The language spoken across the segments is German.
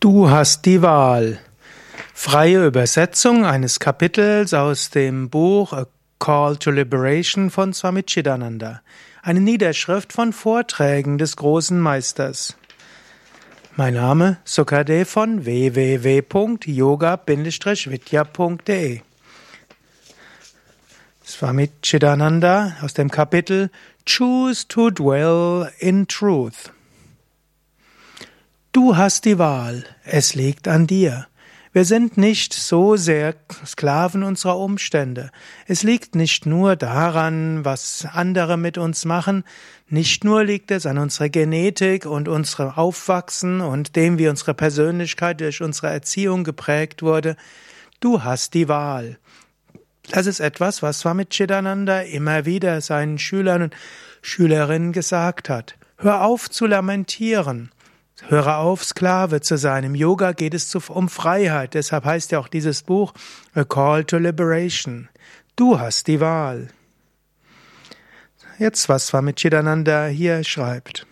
Du hast die Wahl. Freie Übersetzung eines Kapitels aus dem Buch A Call to Liberation von Swami Chidananda. Eine Niederschrift von Vorträgen des großen Meisters. Mein Name Sukade von www.yoga-vidya.de Swami Chidananda aus dem Kapitel Choose to Dwell in Truth. Du hast die Wahl, es liegt an dir. Wir sind nicht so sehr Sklaven unserer Umstände. Es liegt nicht nur daran, was andere mit uns machen, nicht nur liegt es an unserer Genetik und unserem Aufwachsen und dem, wie unsere Persönlichkeit durch unsere Erziehung geprägt wurde. Du hast die Wahl. Das ist etwas, was Swami Chidananda immer wieder seinen Schülern und Schülerinnen gesagt hat. Hör auf zu lamentieren. Höre auf, Sklave zu sein. Im Yoga geht es um Freiheit. Deshalb heißt ja auch dieses Buch A Call to Liberation. Du hast die Wahl. Jetzt, was Swami Chidananda hier schreibt.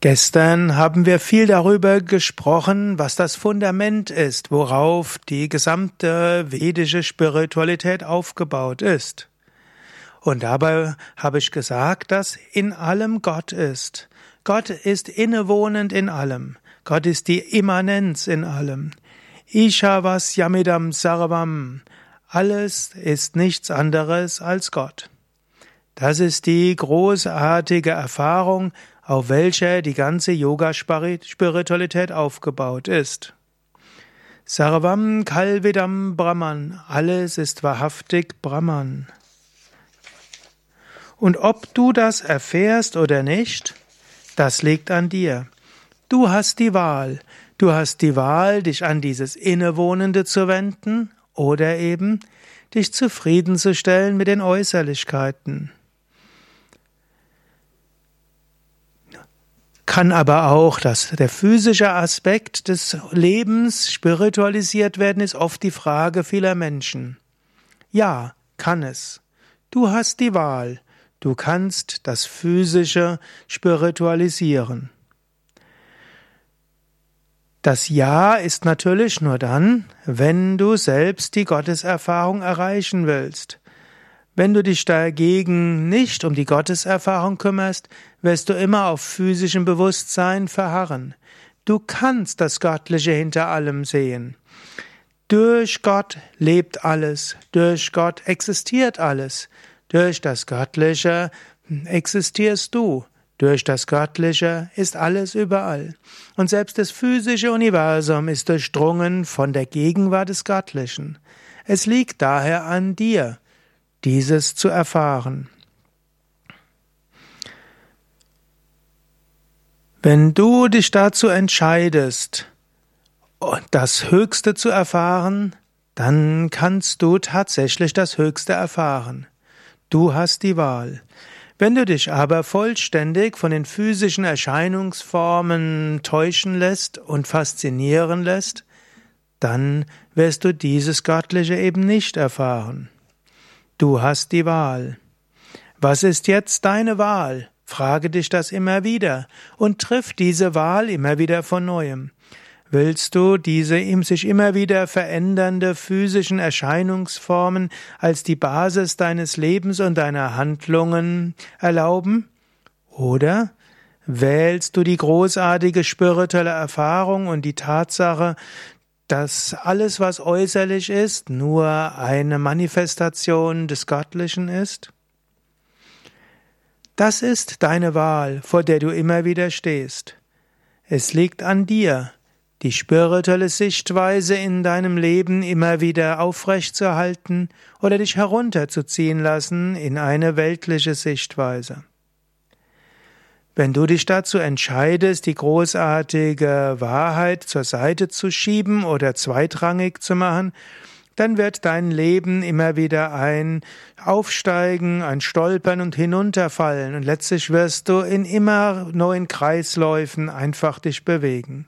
Gestern haben wir viel darüber gesprochen, was das Fundament ist, worauf die gesamte vedische Spiritualität aufgebaut ist. Und dabei habe ich gesagt, dass in allem Gott ist. Gott ist innewohnend in allem. Gott ist die Immanenz in allem. Ishavas Yamidam Sarvam. Alles ist nichts anderes als Gott. Das ist die großartige Erfahrung, auf welcher die ganze Yoga-Spiritualität aufgebaut ist. Sarvam Kalvidam Brahman. Alles ist wahrhaftig Brahman. Und ob du das erfährst oder nicht, das liegt an dir. Du hast die Wahl. Du hast die Wahl, dich an dieses Innewohnende zu wenden oder eben dich zufriedenzustellen mit den Äußerlichkeiten. Kann aber auch, dass der physische Aspekt des Lebens spiritualisiert werden, ist oft die Frage vieler Menschen. Ja, kann es. Du hast die Wahl. Du kannst das Physische spiritualisieren. Das Ja ist natürlich nur dann, wenn du selbst die Gotteserfahrung erreichen willst. Wenn du dich dagegen nicht um die Gotteserfahrung kümmerst, wirst du immer auf physischem Bewusstsein verharren. Du kannst das Göttliche hinter allem sehen. Durch Gott lebt alles, durch Gott existiert alles. Durch das Göttliche existierst du. Durch das Göttliche ist alles überall. Und selbst das physische Universum ist durchdrungen von der Gegenwart des Göttlichen. Es liegt daher an dir, dieses zu erfahren. Wenn du dich dazu entscheidest, das Höchste zu erfahren, dann kannst du tatsächlich das Höchste erfahren. Du hast die Wahl. Wenn du dich aber vollständig von den physischen Erscheinungsformen täuschen lässt und faszinieren lässt, dann wirst du dieses Göttliche eben nicht erfahren. Du hast die Wahl. Was ist jetzt deine Wahl? Frage dich das immer wieder und triff diese Wahl immer wieder von neuem. Willst du diese ihm sich immer wieder verändernde physischen Erscheinungsformen als die Basis deines Lebens und deiner Handlungen erlauben? Oder wählst du die großartige spirituelle Erfahrung und die Tatsache, dass alles, was äußerlich ist, nur eine Manifestation des Göttlichen ist? Das ist deine Wahl, vor der du immer wieder stehst. Es liegt an dir, die spirituelle Sichtweise in deinem Leben immer wieder aufrechtzuerhalten oder dich herunterzuziehen lassen in eine weltliche Sichtweise. Wenn du dich dazu entscheidest, die großartige Wahrheit zur Seite zu schieben oder zweitrangig zu machen, dann wird dein Leben immer wieder ein Aufsteigen, ein Stolpern und Hinunterfallen und letztlich wirst du in immer neuen Kreisläufen einfach dich bewegen.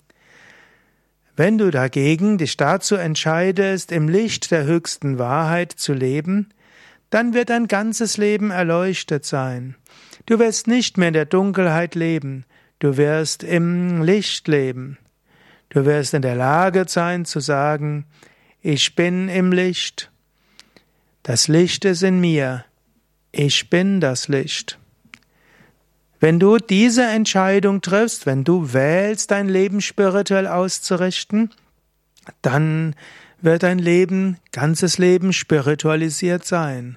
Wenn du dagegen dich dazu entscheidest, im Licht der höchsten Wahrheit zu leben, dann wird dein ganzes Leben erleuchtet sein. Du wirst nicht mehr in der Dunkelheit leben. Du wirst im Licht leben. Du wirst in der Lage sein zu sagen, ich bin im Licht. Das Licht ist in mir. Ich bin das Licht. Wenn du diese Entscheidung triffst, wenn du wählst, dein Leben spirituell auszurichten, dann wird dein Leben, ganzes Leben spiritualisiert sein.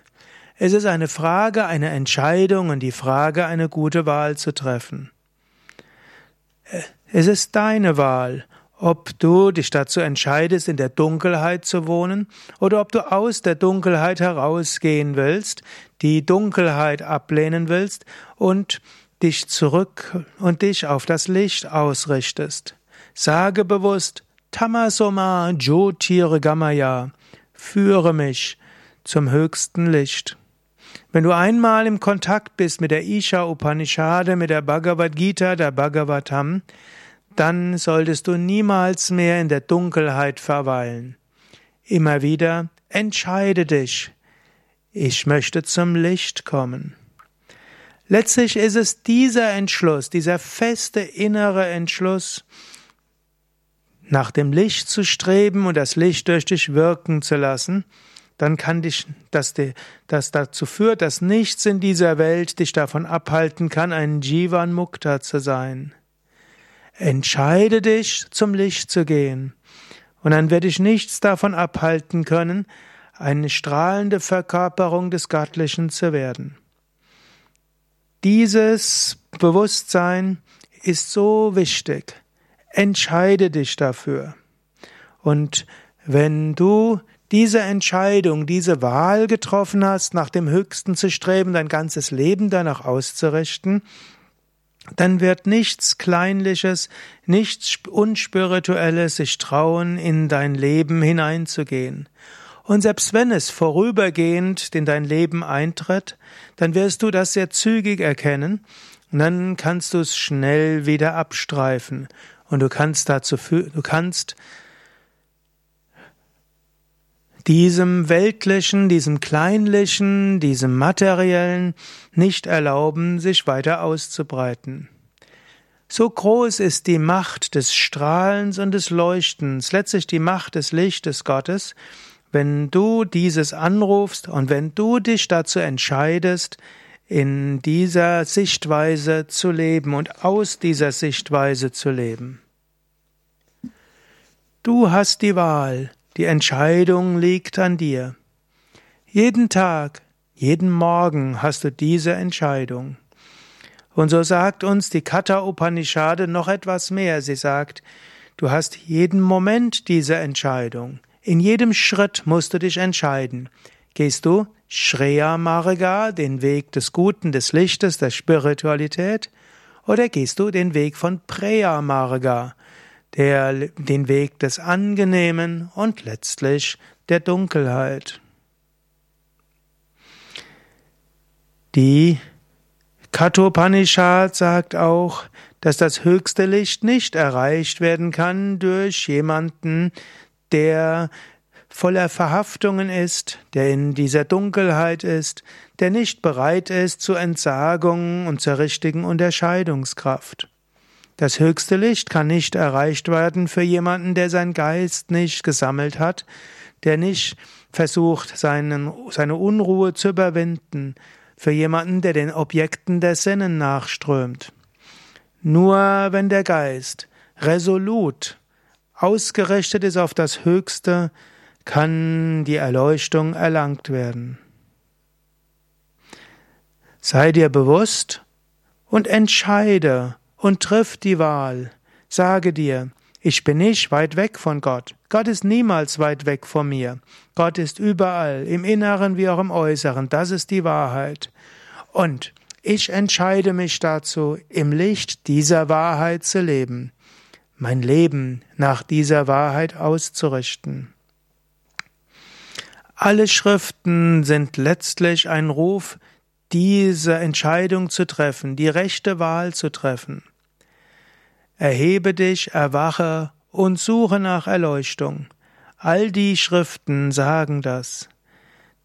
Es ist eine Frage, eine Entscheidung und die Frage, eine gute Wahl zu treffen. Es ist deine Wahl, ob du dich dazu entscheidest, in der Dunkelheit zu wohnen, oder ob du aus der Dunkelheit herausgehen willst, die Dunkelheit ablehnen willst und dich zurück und dich auf das Licht ausrichtest. Sage bewusst, Tamasoma Jyotirgamaya, führe mich zum höchsten Licht. Wenn du einmal im Kontakt bist mit der Isha Upanishade, mit der Bhagavad Gita, der Bhagavatam, dann solltest du niemals mehr in der Dunkelheit verweilen. Immer wieder entscheide dich. Ich möchte zum Licht kommen. Letztlich ist es dieser Entschluss, dieser feste innere Entschluss, nach dem Licht zu streben und das Licht durch dich wirken zu lassen, dann kann dich, dass das dazu führt, dass nichts in dieser Welt dich davon abhalten kann, ein Jivan Mukta zu sein. Entscheide dich, zum Licht zu gehen, und dann wird dich nichts davon abhalten können, eine strahlende Verkörperung des Göttlichen zu werden. Dieses Bewusstsein ist so wichtig. Entscheide dich dafür. Und wenn du diese Entscheidung, diese Wahl getroffen hast, nach dem Höchsten zu streben, dein ganzes Leben danach auszurichten, dann wird nichts Kleinliches, nichts Unspirituelles sich trauen, in dein Leben hineinzugehen. Und selbst wenn es vorübergehend in dein Leben eintritt, dann wirst du das sehr zügig erkennen, und dann kannst du es schnell wieder abstreifen. Und du kannst dazu, du kannst diesem weltlichen, diesem kleinlichen, diesem materiellen nicht erlauben, sich weiter auszubreiten. So groß ist die Macht des Strahlens und des Leuchtens, letztlich die Macht des Lichtes Gottes, wenn du dieses anrufst und wenn du dich dazu entscheidest, in dieser Sichtweise zu leben und aus dieser Sichtweise zu leben. Du hast die Wahl, die Entscheidung liegt an dir. Jeden Tag, jeden Morgen hast du diese Entscheidung. Und so sagt uns die Katha Upanishade noch etwas mehr. Sie sagt, du hast jeden Moment diese Entscheidung. In jedem Schritt musst du dich entscheiden. Gehst du Shreya Marga, den Weg des Guten, des Lichtes, der Spiritualität, oder gehst du den Weg von Preya Marga, der, den Weg des Angenehmen und letztlich der Dunkelheit? Die Kathopanishad sagt auch, dass das höchste Licht nicht erreicht werden kann durch jemanden, der voller Verhaftungen ist, der in dieser Dunkelheit ist, der nicht bereit ist zur Entsagung und zur richtigen Unterscheidungskraft. Das höchste Licht kann nicht erreicht werden für jemanden, der sein Geist nicht gesammelt hat, der nicht versucht, seinen, seine Unruhe zu überwinden, für jemanden, der den Objekten der Sinnen nachströmt. Nur wenn der Geist resolut ausgerichtet ist auf das Höchste, kann die Erleuchtung erlangt werden. Sei dir bewusst und entscheide und triff die Wahl. Sage dir, ich bin nicht weit weg von Gott. Gott ist niemals weit weg von mir. Gott ist überall, im Inneren wie auch im Äußeren. Das ist die Wahrheit. Und ich entscheide mich dazu, im Licht dieser Wahrheit zu leben mein Leben nach dieser Wahrheit auszurichten. Alle Schriften sind letztlich ein Ruf, diese Entscheidung zu treffen, die rechte Wahl zu treffen. Erhebe dich, erwache und suche nach Erleuchtung. All die Schriften sagen das.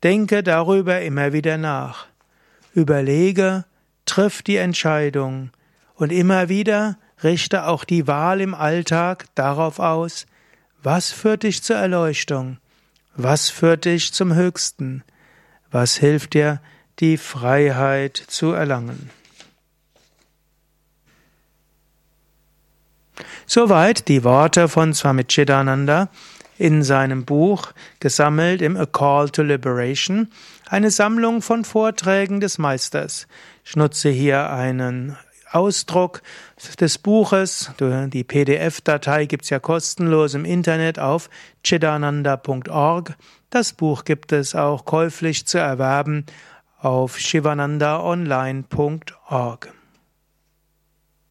Denke darüber immer wieder nach. Überlege, triff die Entscheidung Und immer wieder richte auch die Wahl im Alltag darauf aus, was führt dich zur Erleuchtung? Was führt dich zum Höchsten? Was hilft dir, die Freiheit zu erlangen? Soweit die Worte von Swami Chidananda in seinem Buch, gesammelt im A Call to Liberation, eine Sammlung von Vorträgen des Meisters. Ich nutze hier einen Ausdruck des Buches. Die PDF-Datei gibt's ja kostenlos im Internet auf chidananda.org. Das Buch gibt es auch käuflich zu erwerben auf shivanandaonline.org.